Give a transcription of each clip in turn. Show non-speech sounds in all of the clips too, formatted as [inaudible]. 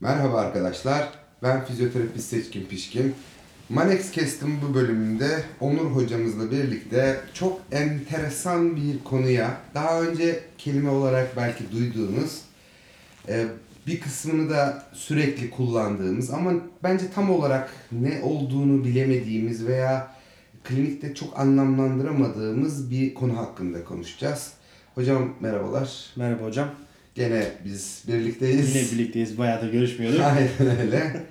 Merhaba arkadaşlar, ben fizyoterapist Seçkin Pişkin. Manex Cast'ın bu bölümünde Onur hocamızla birlikte çok enteresan bir konuya, daha önce kelime olarak belki duyduğunuz, e, bir kısmını da sürekli kullandığımız ama bence tam olarak ne olduğunu bilemediğimiz veya klinikte çok anlamlandıramadığımız bir konu hakkında konuşacağız. Hocam merhabalar. Merhaba hocam. Gene biz birlikteyiz. Yine birlikteyiz. Bayağıdır görüşmüyorduk. [laughs] Aynen öyle.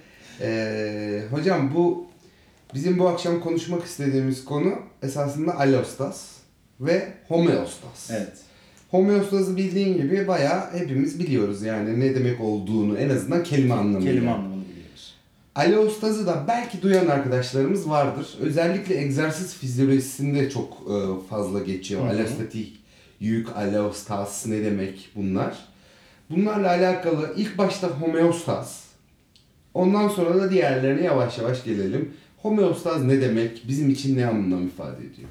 Ee, hocam bu bizim bu akşam konuşmak istediğimiz konu esasında alostas ve homeostas. Evet. Homeostazı bildiğin gibi bayağı hepimiz biliyoruz yani ne demek olduğunu en azından kelime anlamıyla. Kelime anlamını biliyoruz. Alostazı da belki duyan arkadaşlarımız vardır. Özellikle egzersiz fizyolojisinde çok e, fazla geçiyor. Alostatik, yük, alostas ne demek bunlar. Bunlarla alakalı ilk başta homeostaz. Ondan sonra da diğerlerine yavaş yavaş gelelim. Homeostaz ne demek? Bizim için ne anlam ifade ediyor?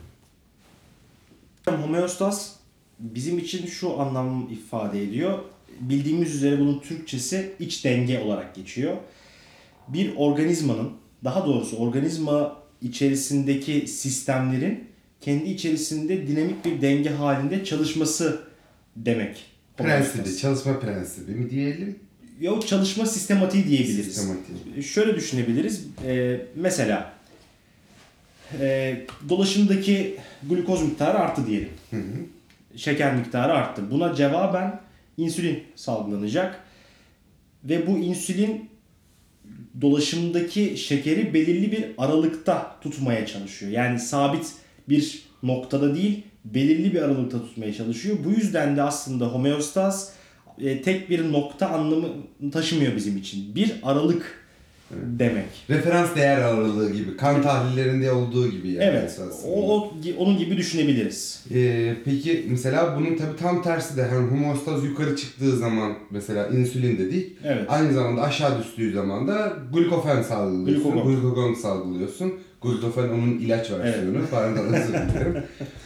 Homeostaz bizim için şu anlam ifade ediyor. Bildiğimiz üzere bunun Türkçesi iç denge olarak geçiyor. Bir organizmanın, daha doğrusu organizma içerisindeki sistemlerin kendi içerisinde dinamik bir denge halinde çalışması demek. Prensibi, çalışma prensibi mi diyelim? Yok çalışma sistematiği diyebiliriz. Sistematik. Şöyle düşünebiliriz. Ee, mesela e, dolaşımdaki glukoz miktarı arttı diyelim. Hı hı. Şeker miktarı arttı. Buna cevaben insülin salgılanacak. Ve bu insülin dolaşımdaki şekeri belirli bir aralıkta tutmaya çalışıyor. Yani sabit bir noktada değil, belirli bir aralıkta tutmaya çalışıyor. Bu yüzden de aslında homeostaz e, tek bir nokta anlamı taşımıyor bizim için. Bir aralık demek. Referans değer aralığı gibi, kan tahlillerinde olduğu gibi yani Evet. esasında. O, o onun gibi düşünebiliriz. Ee, peki mesela bunun tabi tam tersi de hani homeostaz yukarı çıktığı zaman mesela insülin dedik. Evet. Aynı zamanda aşağı düştüğü zaman da glukofen salgılıyorsun. Glukagon. Glukagon salgılıyorsun. Glukofen onun ilaç versiyonu. Pardon özür dilerim.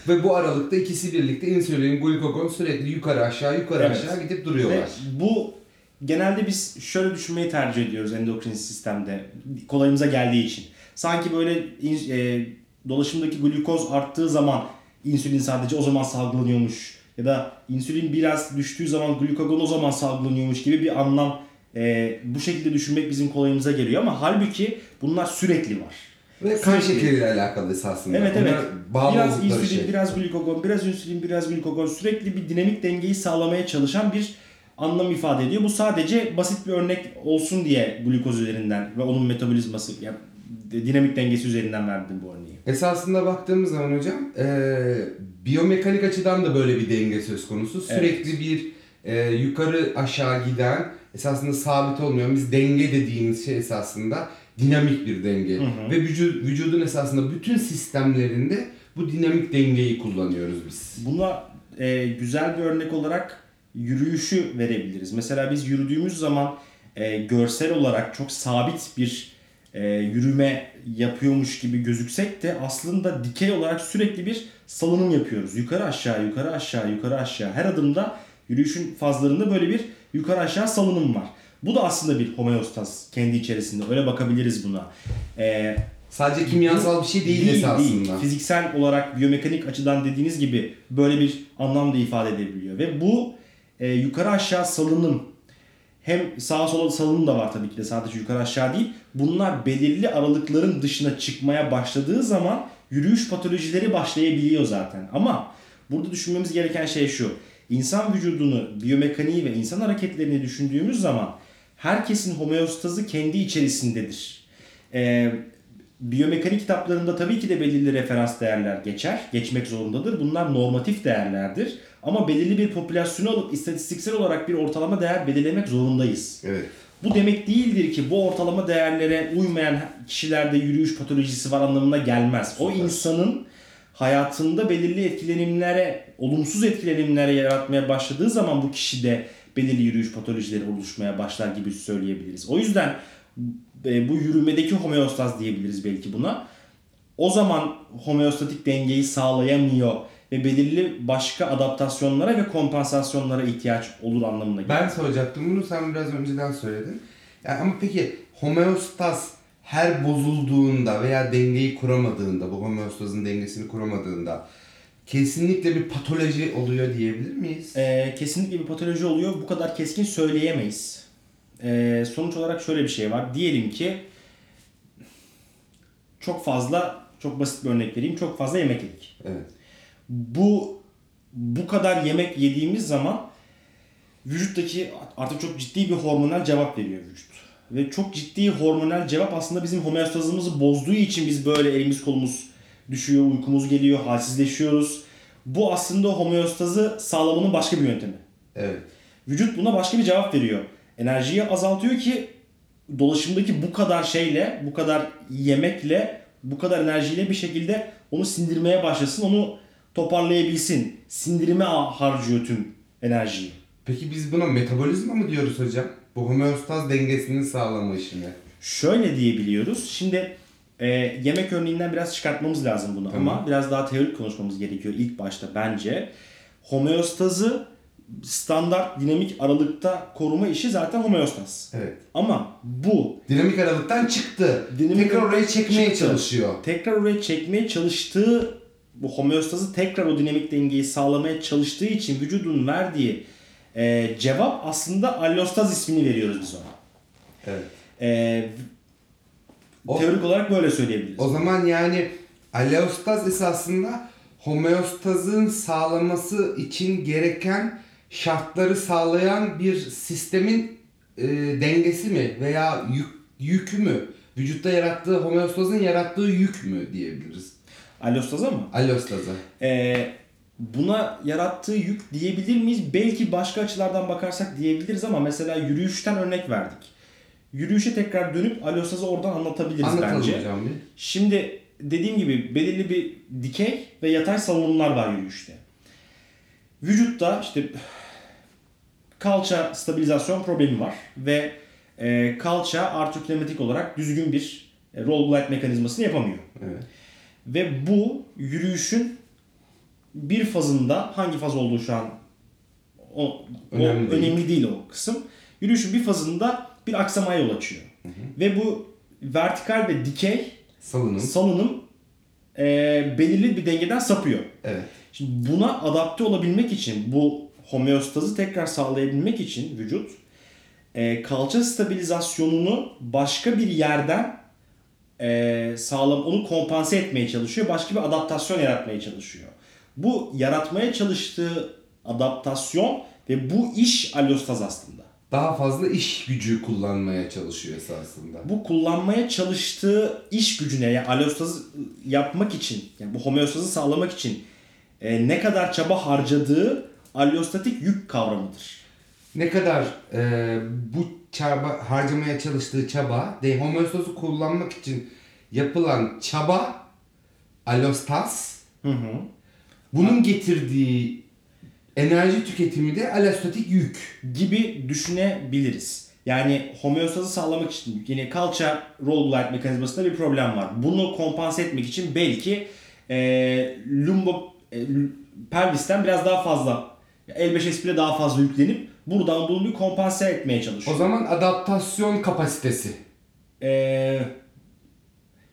Ve bu aralıkta ikisi birlikte insülin, glukagon sürekli yukarı aşağı yukarı Evet. aşağı gidip Ve duruyorlar. bu genelde biz şöyle düşünmeyi tercih ediyoruz endokrin sistemde. Kolayımıza geldiği için. Sanki böyle e, dolaşımdaki glukoz arttığı zaman insülin sadece o zaman salgılanıyormuş. Ya da insülin biraz düştüğü zaman glukagon o zaman salgılanıyormuş gibi bir anlam e, bu şekilde düşünmek bizim kolayımıza geliyor ama halbuki bunlar sürekli var. Ve kan şekeriyle alakalı esasında. Evet evet. Bunlar bağlı Biraz insülin, şey. biraz glukagon, biraz insülin, biraz glukagon sürekli bir dinamik dengeyi sağlamaya çalışan bir anlam ifade ediyor. Bu sadece basit bir örnek olsun diye glukoz üzerinden ve onun metabolizması yani dinamik dengesi üzerinden verdim bu örneği. Esasında baktığımız zaman hocam e, biyomekanik açıdan da böyle bir denge söz konusu. Sürekli bir e, yukarı aşağı giden esasında sabit olmuyor. Biz denge dediğimiz şey esasında dinamik bir denge. Hı hı. Ve vücut, vücudun esasında bütün sistemlerinde bu dinamik dengeyi kullanıyoruz biz. Buna e, güzel bir örnek olarak yürüyüşü verebiliriz. Mesela biz yürüdüğümüz zaman e, görsel olarak çok sabit bir e, yürüme yapıyormuş gibi gözüksek de aslında dikey olarak sürekli bir salınım yapıyoruz. Yukarı aşağı, yukarı aşağı, yukarı aşağı. Her adımda yürüyüşün fazlarında böyle bir yukarı aşağı salınım var. Bu da aslında bir homeostaz kendi içerisinde. Öyle bakabiliriz buna. E, Sadece kimyasal bir şey değil, esasında. Fiziksel olarak biyomekanik açıdan dediğiniz gibi böyle bir anlam da ifade edebiliyor. Ve bu e, yukarı aşağı salınım hem sağa sola salınım da var tabii ki de sadece yukarı aşağı değil. Bunlar belirli aralıkların dışına çıkmaya başladığı zaman yürüyüş patolojileri başlayabiliyor zaten. Ama burada düşünmemiz gereken şey şu. İnsan vücudunu, biyomekaniği ve insan hareketlerini düşündüğümüz zaman herkesin homeostazı kendi içerisindedir. Ee, biyomekanik kitaplarında tabii ki de belirli referans değerler geçer, geçmek zorundadır. Bunlar normatif değerlerdir. Ama belirli bir popülasyonu alıp istatistiksel olarak bir ortalama değer belirlemek zorundayız. Evet. Bu demek değildir ki bu ortalama değerlere uymayan kişilerde yürüyüş patolojisi var anlamına gelmez. O Süper. insanın hayatında belirli etkilenimlere, olumsuz etkilenimlere yaratmaya başladığı zaman bu kişide belirli yürüyüş patolojileri oluşmaya başlar gibi söyleyebiliriz. O yüzden e, bu yürümedeki homeostaz diyebiliriz belki buna. O zaman homeostatik dengeyi sağlayamıyor ve belirli başka adaptasyonlara ve kompensasyonlara ihtiyaç olur anlamına gelir. Ben soracaktım bunu sen biraz önceden söyledin. Yani ama peki homeostaz her bozulduğunda veya dengeyi kuramadığında, bu homeostazın dengesini kuramadığında kesinlikle bir patoloji oluyor diyebilir miyiz? Ee, kesinlikle bir patoloji oluyor. Bu kadar keskin söyleyemeyiz. Ee, sonuç olarak şöyle bir şey var. Diyelim ki çok fazla, çok basit bir örnek vereyim. Çok fazla yemek yedik. Evet. Bu bu kadar yemek yediğimiz zaman vücuttaki artık çok ciddi bir hormonal cevap veriyor vücut. Ve çok ciddi hormonal cevap aslında bizim homeostazımızı bozduğu için biz böyle elimiz kolumuz düşüyor, uykumuz geliyor, halsizleşiyoruz. Bu aslında homeostazı sağlamanın başka bir yöntemi. Evet. Vücut buna başka bir cevap veriyor. Enerjiyi azaltıyor ki dolaşımdaki bu kadar şeyle, bu kadar yemekle, bu kadar enerjiyle bir şekilde onu sindirmeye başlasın, onu toparlayabilsin. Sindirime harcıyor tüm enerjiyi. Peki biz buna metabolizma mı diyoruz hocam? Bu homeostaz dengesinin sağlama işine. Şöyle diyebiliyoruz. Şimdi e, yemek örneğinden biraz çıkartmamız lazım bunu Tamam. ama biraz daha teorik konuşmamız gerekiyor ilk başta bence. Homeostazı standart dinamik aralıkta koruma işi zaten homeostaz. Evet. Ama bu Dinamik aralıktan çıktı. Dinamik Tekrar oraya çekmeye çıktı. çalışıyor. tekrar oraya çekmeye çalıştığı bu homeostazı tekrar o dinamik dengeyi sağlamaya çalıştığı için vücudun verdiği e, cevap aslında allostaz ismini veriyoruz biz ona. Evet. E, O- teorik olarak böyle söyleyebiliriz. O zaman yani aleostaz esasında homeostazın sağlaması için gereken şartları sağlayan bir sistemin e, dengesi mi veya yük, yükü mü? Vücutta yarattığı homeostazın yarattığı yük mü diyebiliriz? Allostaza mı? Aleostaza. Ee, buna yarattığı yük diyebilir miyiz? Belki başka açılardan bakarsak diyebiliriz ama mesela yürüyüşten örnek verdik. Yürüyüşe tekrar dönüp allostazı oradan anlatabiliriz Anlatalım bence. hocam bir. Şimdi dediğim gibi belirli bir dikey ve yatay salınımlar var yürüyüşte. Vücutta işte kalça stabilizasyon problemi var ve e, kalça artikülematik olarak düzgün bir e, roll glide mekanizmasını yapamıyor. Evet. Ve bu yürüyüşün bir fazında hangi faz olduğu şu an o, Önemli o, değil. önemli değil o kısım. Yürüyüşün bir fazında bir aksamaya yol açıyor. Ve bu vertikal ve dikey Salınım. salınım e, belirli bir dengeden sapıyor. Evet. Şimdi buna adapte olabilmek için bu homeostazı tekrar sağlayabilmek için vücut e, kalça stabilizasyonunu başka bir yerden e, sağlam onu kompanse etmeye çalışıyor. Başka bir adaptasyon yaratmaya çalışıyor. Bu yaratmaya çalıştığı adaptasyon ve bu iş allostaz aslında. Daha fazla iş gücü kullanmaya çalışıyor esasında. Bu kullanmaya çalıştığı iş gücüne yani allostazı yapmak için yani bu homeostazı sağlamak için e, ne kadar çaba harcadığı allostatik yük kavramıdır. ne kadar e, bu çaba harcamaya çalıştığı çaba de homeostazı kullanmak için yapılan çaba alostaz Hı hı. bunun getirdiği enerji tüketimi de alostatik yük. gibi düşünebiliriz. Yani homeostazı sağlamak için yine kalça roll mekanizmasında bir problem var. Bunu kompanse etmek için belki e, lumbo e, pelvisten biraz daha fazla L5S1'e daha fazla yüklenip buradan bunu bir kompanse etmeye çalışıyor. O zaman adaptasyon kapasitesi. Ee,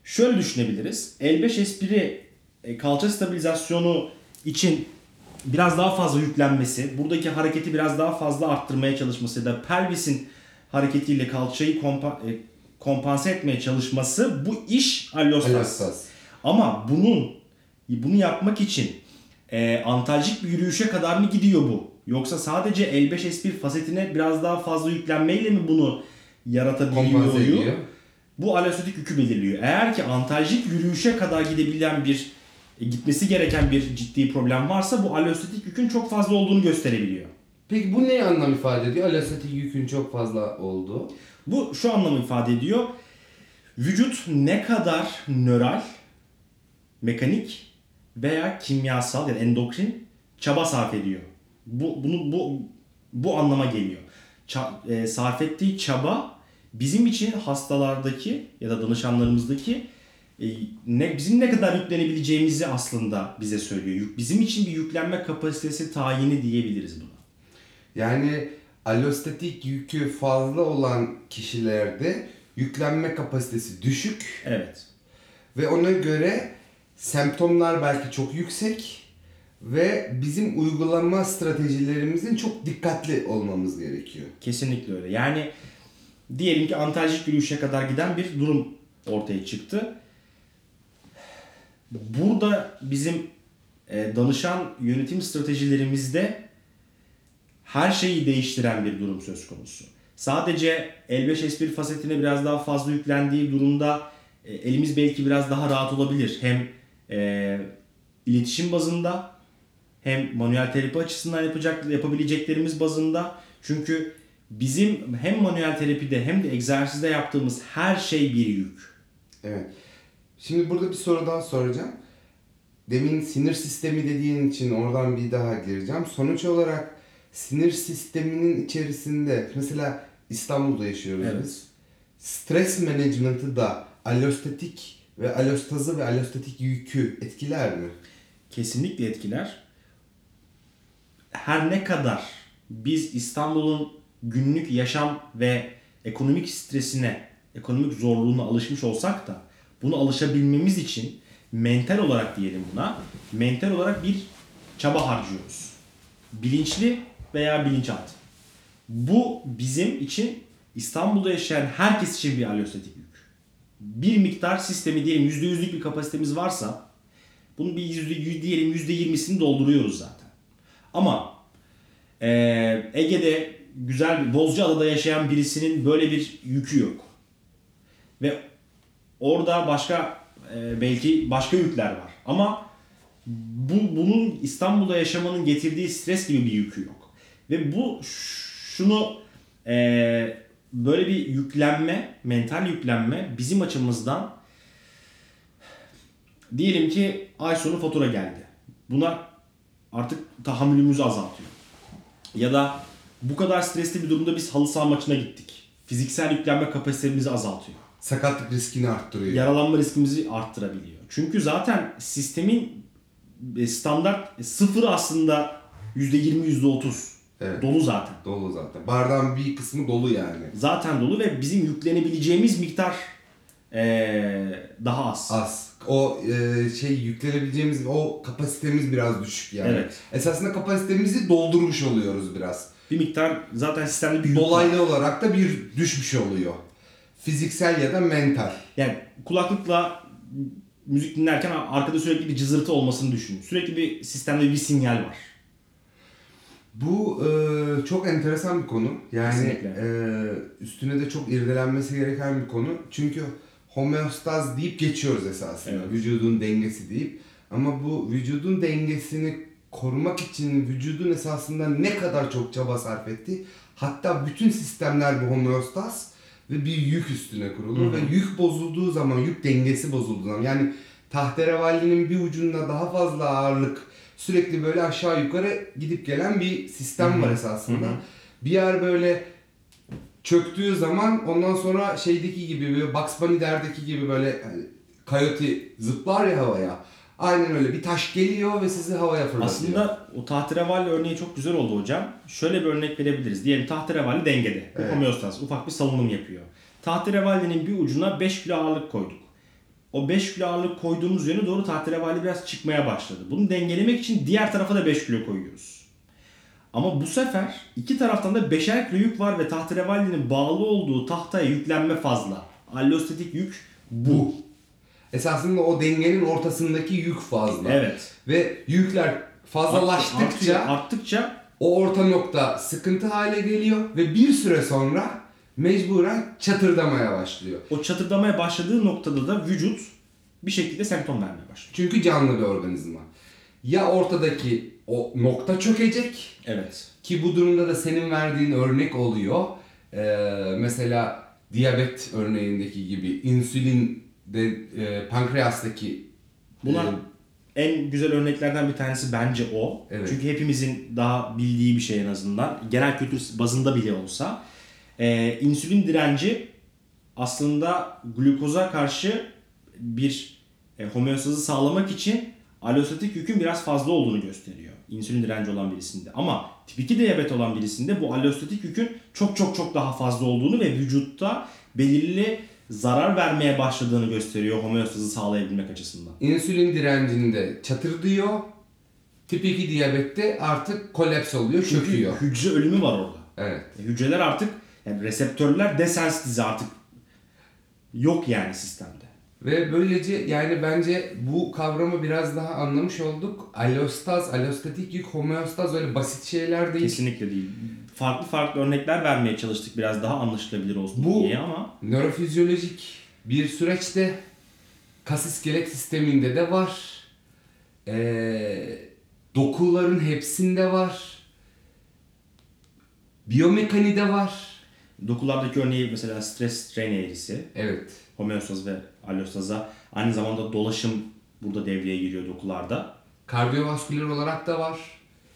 şöyle düşünebiliriz. L5S1'i e, kalça stabilizasyonu için biraz daha fazla yüklenmesi, buradaki hareketi biraz daha fazla arttırmaya çalışması ya da pelvisin hareketiyle kalçayı kompa, e, kompanse etmeye çalışması bu iş. Alostaz. Ama bunun bunu yapmak için e, antaljik bir yürüyüşe kadar mı gidiyor bu? Yoksa sadece L5S1 fasetine biraz daha fazla yüklenmeyle mi bunu yaratabiliyor? Bu alostatik yükü belirliyor. Eğer ki antaljik yürüyüşe kadar gidebilen bir gitmesi gereken bir ciddi problem varsa bu alostatik yükün çok fazla olduğunu gösterebiliyor. Peki bu ne anlam ifade ediyor? Alostatik yükün çok fazla olduğu. Bu şu anlamı ifade ediyor. Vücut ne kadar nöral, mekanik veya kimyasal yani endokrin çaba sarf ediyor. Bu bunu bu bu anlama geliyor. Ça- e, sarf ettiği çaba bizim için hastalardaki ya da danışanlarımızdaki e, ne bizim ne kadar yüklenebileceğimizi aslında bize söylüyor. Bizim için bir yüklenme kapasitesi tayini diyebiliriz buna. Yani Allostatik yükü fazla olan kişilerde yüklenme kapasitesi düşük Evet. ve ona göre semptomlar belki çok yüksek ve bizim uygulama stratejilerimizin çok dikkatli olmamız gerekiyor. Kesinlikle öyle. Yani diyelim ki antaljik yürüyüşe kadar giden bir durum ortaya çıktı. Burada bizim e, danışan yönetim stratejilerimizde her şeyi değiştiren bir durum söz konusu. Sadece L5S1 fasetine biraz daha fazla yüklendiği durumda e, elimiz belki biraz daha rahat olabilir. Hem e, iletişim bazında hem manuel terapi açısından yapacak yapabileceklerimiz bazında. Çünkü bizim hem manuel terapide hem de egzersizde yaptığımız her şey bir yük. Evet. Şimdi burada bir soru daha soracağım. Demin sinir sistemi dediğin için oradan bir daha gireceğim. Sonuç olarak sinir sisteminin içerisinde mesela İstanbul'da yaşıyoruz Evet. biz. Stres management'ı da allostatik ve allostazı ve allostatik yükü etkiler mi? kesinlikle etkiler. Her ne kadar biz İstanbul'un günlük yaşam ve ekonomik stresine, ekonomik zorluğuna alışmış olsak da bunu alışabilmemiz için mental olarak diyelim buna, mental olarak bir çaba harcıyoruz. Bilinçli veya bilinçaltı. Bu bizim için İstanbul'da yaşayan herkes için bir allostatik yük. Bir miktar sistemi diyelim %100'lük bir kapasitemiz varsa bunun bir yüzde yüz- diyelim yüzde yirmisini dolduruyoruz zaten. Ama eee, Ege'de güzel bir Bozcaada'da yaşayan birisinin böyle bir yükü yok. Ve orada başka eee, belki başka yükler var. Ama bu bunun İstanbul'da yaşamanın getirdiği stres gibi bir yükü yok. Ve bu şunu eee, böyle bir yüklenme, mental yüklenme bizim açımızdan Diyelim ki ay sonu fatura geldi. Buna artık tahammülümüzü azaltıyor. Ya da bu kadar stresli bir durumda biz halı saha maçına gittik. Fiziksel yüklenme kapasitemizi azaltıyor. Sakatlık riskini arttırıyor. Yaralanma riskimizi arttırabiliyor. Çünkü zaten sistemin e, standart e, sıfır aslında %20 %30 Evet. dolu zaten. Dolu zaten. Bardağın bir kısmı dolu yani. Zaten dolu ve bizim yüklenebileceğimiz miktar eee, daha az. Az. O e, şey yüklenebileceğimiz o kapasitemiz biraz düşük yani. Evet. Esasında kapasitemizi doldurmuş oluyoruz biraz. Bir miktar zaten sistemde bir yük var. Dolaylı olarak da bir düşmüş oluyor. Fiziksel ya da mental. Yani kulaklıkla müzik dinlerken arkada sürekli bir cızırtı olmasını düşünün. Sürekli bir sistemde bir sinyal var. Bu e, çok enteresan bir konu. Yani Kesinlikle. e, üstüne de çok irdelenmesi gereken bir konu. Çünkü homeostaz deyip geçiyoruz esasında. Evet. Vücudun dengesi deyip. Ama bu vücudun dengesini korumak için vücudun esasında ne kadar çok çaba sarf etti. Hatta bütün sistemler bu homeostaz ve bir yük üstüne kurulu ve yük bozulduğu zaman, yük dengesi bozulduğu zaman yani tahterevallinin bir ucunda daha fazla ağırlık sürekli böyle aşağı yukarı gidip gelen bir sistem var esasında. Bir yer böyle çöktüğü zaman ondan sonra şeydeki gibi böyle Bugs Bunny'deki gibi böyle hani, coyote zıplar ya havaya. Aynen öyle bir taş geliyor ve sizi havaya fırlatıyor. Aslında o tahterevalli örneği çok güzel oldu hocam. Şöyle bir örnek verebiliriz. Diyelim tahterevalli dengede. Evet. homeostaz. Ufak bir salınım yapıyor. Tahterevallinin bir ucuna 5 kilo ağırlık koyduk. O 5 kilo ağırlık koyduğumuz yöne doğru tahterevalli biraz çıkmaya başladı. Bunu dengelemek için diğer tarafa da 5 kilo koyuyoruz. Ama bu sefer iki taraftan da 5'er kilo yük var ve tahterevallinin bağlı olduğu tahtaya yüklenme fazla. Allostatik yük bu. Esasında o dengenin ortasındaki yük fazla. Evet. Ve yükler fazlalaştıkça Arttıkça, arttıkça o orta nokta sıkıntı hale geliyor ve bir süre sonra mecburen çatırdamaya başlıyor. o çatırdamaya başladığı noktada da vücut bir şekilde semptom vermeye başlıyor. Çünkü canlı bir organizma. Ya ortadaki o nokta çökecek Evet. ki bu durumda da senin verdiğin örnek oluyor. Ee, mesela diyabet örneğindeki gibi insülin de e, pankreastaki Buna e, en güzel örneklerden bir tanesi bence o. Evet. Çünkü hepimizin daha bildiği bir şey en azından. Genel kültür bazında bile olsa. Ee, insülin direnci aslında glukoza karşı bir e, homeostazı sağlamak için alostatik yükün biraz fazla olduğunu gösteriyor. insülin direnci olan birisinde. Ama tip 2 diyabet olan birisinde bu allostatik yükün çok çok çok daha fazla olduğunu ve vücutta belirli zarar vermeye başladığını gösteriyor homeostazı sağlayabilmek açısından. İnsülin direncinde çatırdıyor. Tip 2 diyabette artık kolaps oluyor, Çünkü çöküyor. hücre ölümü var orada. Evet. E, Hücreler artık yani reseptörler desensitize artık yok yani sistemde. Ve böylece yani bence bu kavramı biraz daha anlamış olduk. Allostaz, allostatik yük, homeostaz öyle basit şeyler değil. Kesinlikle değil. Farklı farklı örnekler vermeye çalıştık biraz daha anlaşılabilir olsun Bu- diye ama Nörofizyolojik bir süreçte kas iskelet sisteminde de var. Ee, dokuların hepsinde var. Biyomekanide var. dokulardaki örneği mesela stres strain eğrisi, Evet. Homeostaz ve allostaza aynı zamanda dolaşım burada devreye giriyor dokularda. Kardiyovasküler olarak da var.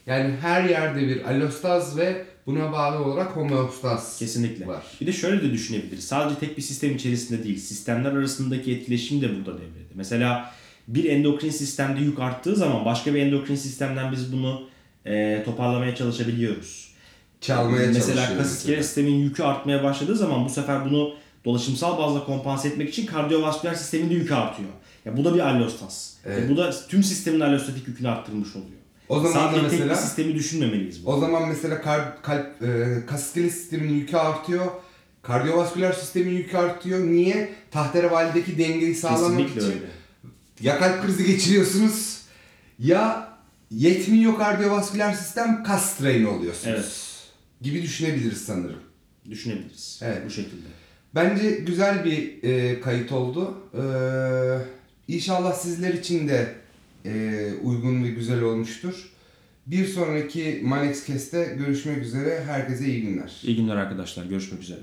Yani her yerde bir allostaz ve buna bağlı olarak homeostaz Kesinlikle. var. Bir de şöyle de düşünebiliriz. Sadece tek bir sistem içerisinde değil, sistemler arasındaki etkileşim de burada devrede. Mesela bir endokrin sistemde yük arttığı zaman başka bir endokrin sistemden biz bunu e, toparlamaya çalışabiliyoruz. Çalmaya mesela çalışıyor kas iskelet sistemin yükü artmaya başladığı zaman bu sefer bunu dolaşımsal bazda kompanse etmek için kardiyovasküler sistemin de yükü artıyor. Ya bu da bir allostas. Evet. E, bu da tüm sistemin allostatik yükünü arttırmış oluyor. O zaman da Sadece tek mesela bir sistemi düşünmemeliyiz bu. o zaman mesela kalp, kalp e, kas iskelet sisteminin yükü artıyor. Kardiyovasküler sistemin yükü artıyor. Niye? Tahterevalideki dengeyi sağlamak Kesinlikle için. öyle. Ya kalp krizi geçiriyorsunuz ya yetmiyor kardiyovasküler sistem kas strain oluyorsunuz. Evet. Gibi düşünebiliriz sanırım. Düşünebiliriz. Evet. Bu şekilde. Bence güzel bir e, kayıt oldu. Ee, inşallah sizler için de e, uygun ve güzel olmuştur. Bir sonraki Manex Kest'te görüşmek üzere. Herkese iyi günler. İyi günler arkadaşlar. Görüşmek üzere.